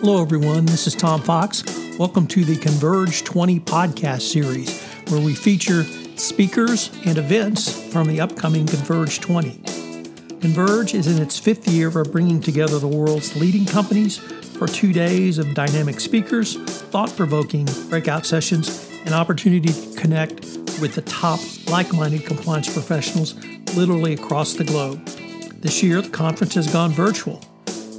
Hello, everyone. This is Tom Fox. Welcome to the Converge 20 podcast series, where we feature speakers and events from the upcoming Converge 20. Converge is in its fifth year of bringing together the world's leading companies for two days of dynamic speakers, thought provoking breakout sessions, and opportunity to connect with the top like minded compliance professionals literally across the globe. This year, the conference has gone virtual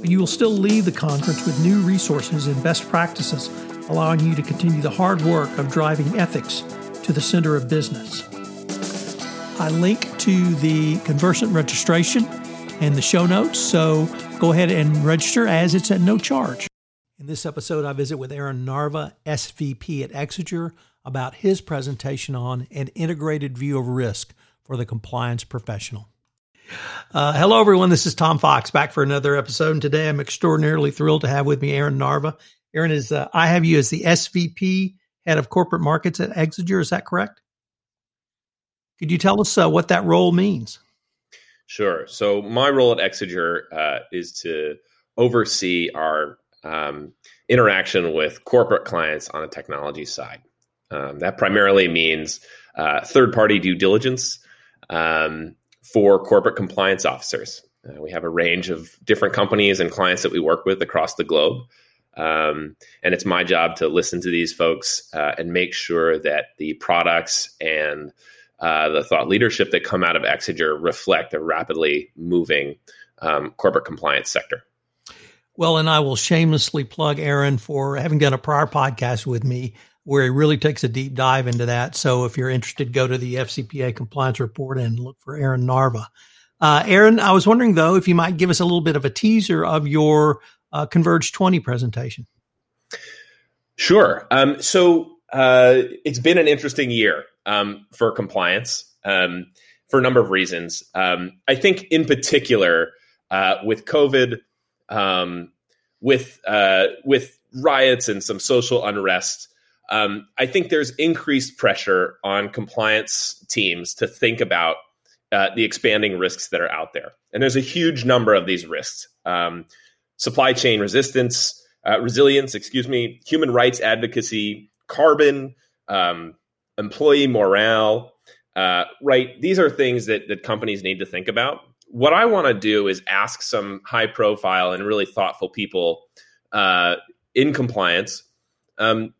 but you will still leave the conference with new resources and best practices, allowing you to continue the hard work of driving ethics to the center of business. I link to the conversant registration and the show notes, so go ahead and register as it's at no charge. In this episode, I visit with Aaron Narva, SVP at Exiger, about his presentation on an integrated view of risk for the compliance professional. Uh, hello, everyone. This is Tom Fox back for another episode. And today I'm extraordinarily thrilled to have with me Aaron Narva. Aaron is, uh, I have you as the SVP, head of corporate markets at Exiger. Is that correct? Could you tell us uh, what that role means? Sure. So, my role at Exiger uh, is to oversee our um, interaction with corporate clients on the technology side. Um, that primarily means uh, third party due diligence. Um, for corporate compliance officers. Uh, we have a range of different companies and clients that we work with across the globe. Um, and it's my job to listen to these folks uh, and make sure that the products and uh, the thought leadership that come out of Exiger reflect a rapidly moving um, corporate compliance sector. Well, and I will shamelessly plug Aaron for having done a prior podcast with me where he really takes a deep dive into that. So if you're interested, go to the FCPA compliance report and look for Aaron Narva. Uh, Aaron, I was wondering though if you might give us a little bit of a teaser of your uh, Converge 20 presentation. Sure. Um, so uh, it's been an interesting year um, for compliance um, for a number of reasons. Um, I think, in particular, uh, with COVID, um, with uh, with riots and some social unrest, um, I think there's increased pressure on compliance teams to think about uh, the expanding risks that are out there. And there's a huge number of these risks um, supply chain resistance, uh, resilience, excuse me, human rights advocacy, carbon, um, employee morale. Uh, right, these are things that that companies need to think about. What I want to do is ask some high profile and really thoughtful people uh, in compliance um,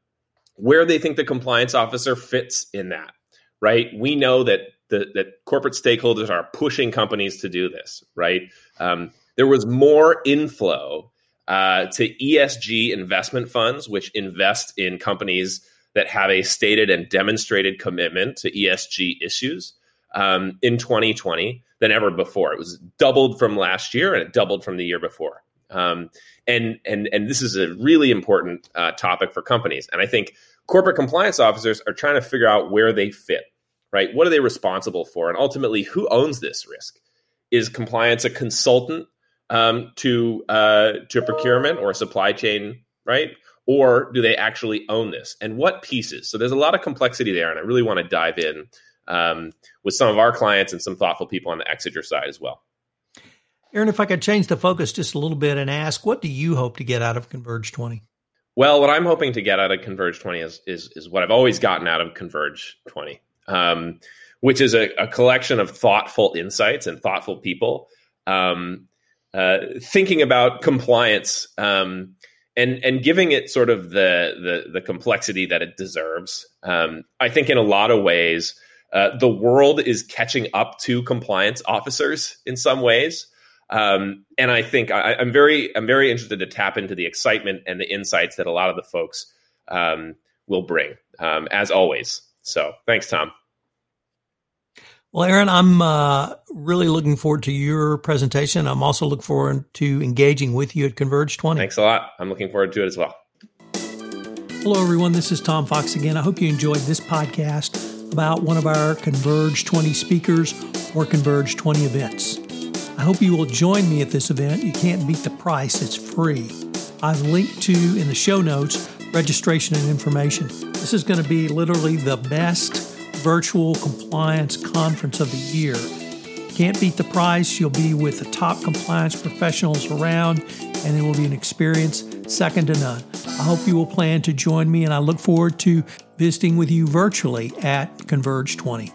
where they think the compliance officer fits in that, right? We know that the, that corporate stakeholders are pushing companies to do this, right? Um, there was more inflow uh, to ESG investment funds, which invest in companies that have a stated and demonstrated commitment to ESG issues um, in 2020 than ever before. It was doubled from last year and it doubled from the year before. Um, and and and this is a really important uh, topic for companies. And I think corporate compliance officers are trying to figure out where they fit. Right? What are they responsible for? And ultimately, who owns this risk? Is compliance a consultant um, to uh, to procurement or a supply chain? Right? Or do they actually own this? And what pieces? So there's a lot of complexity there, and I really want to dive in um, with some of our clients and some thoughtful people on the Exiger side as well. Aaron, if I could change the focus just a little bit and ask, what do you hope to get out of Converge 20? Well, what I'm hoping to get out of Converge 20 is is, is what I've always gotten out of Converge 20, um, which is a, a, collection of thoughtful insights and thoughtful people um, uh, thinking about compliance um, and and giving it sort of the the, the complexity that it deserves. Um, I think in a lot of ways, uh, the world is catching up to compliance officers in some ways. Um, and I think I, am very I'm very interested to tap into the excitement and the insights that a lot of the folks um, will bring, um, as always. So thanks, Tom. Well, Aaron, I'm uh, really looking forward to your presentation. I'm also looking forward to engaging with you at Converge 20. Thanks a lot. I'm looking forward to it as well. Hello, everyone. This is Tom Fox again. I hope you enjoyed this podcast about one of our Converge 20 speakers or Converge 20 events. I hope you will join me at this event. You can't beat the price, it's free. I've linked to in the show notes registration and information. This is going to be literally the best virtual compliance conference of the year. Can't beat the price. You'll be with the top compliance professionals around, and it will be an experience second to none. I hope you will plan to join me, and I look forward to visiting with you virtually at Converge 20.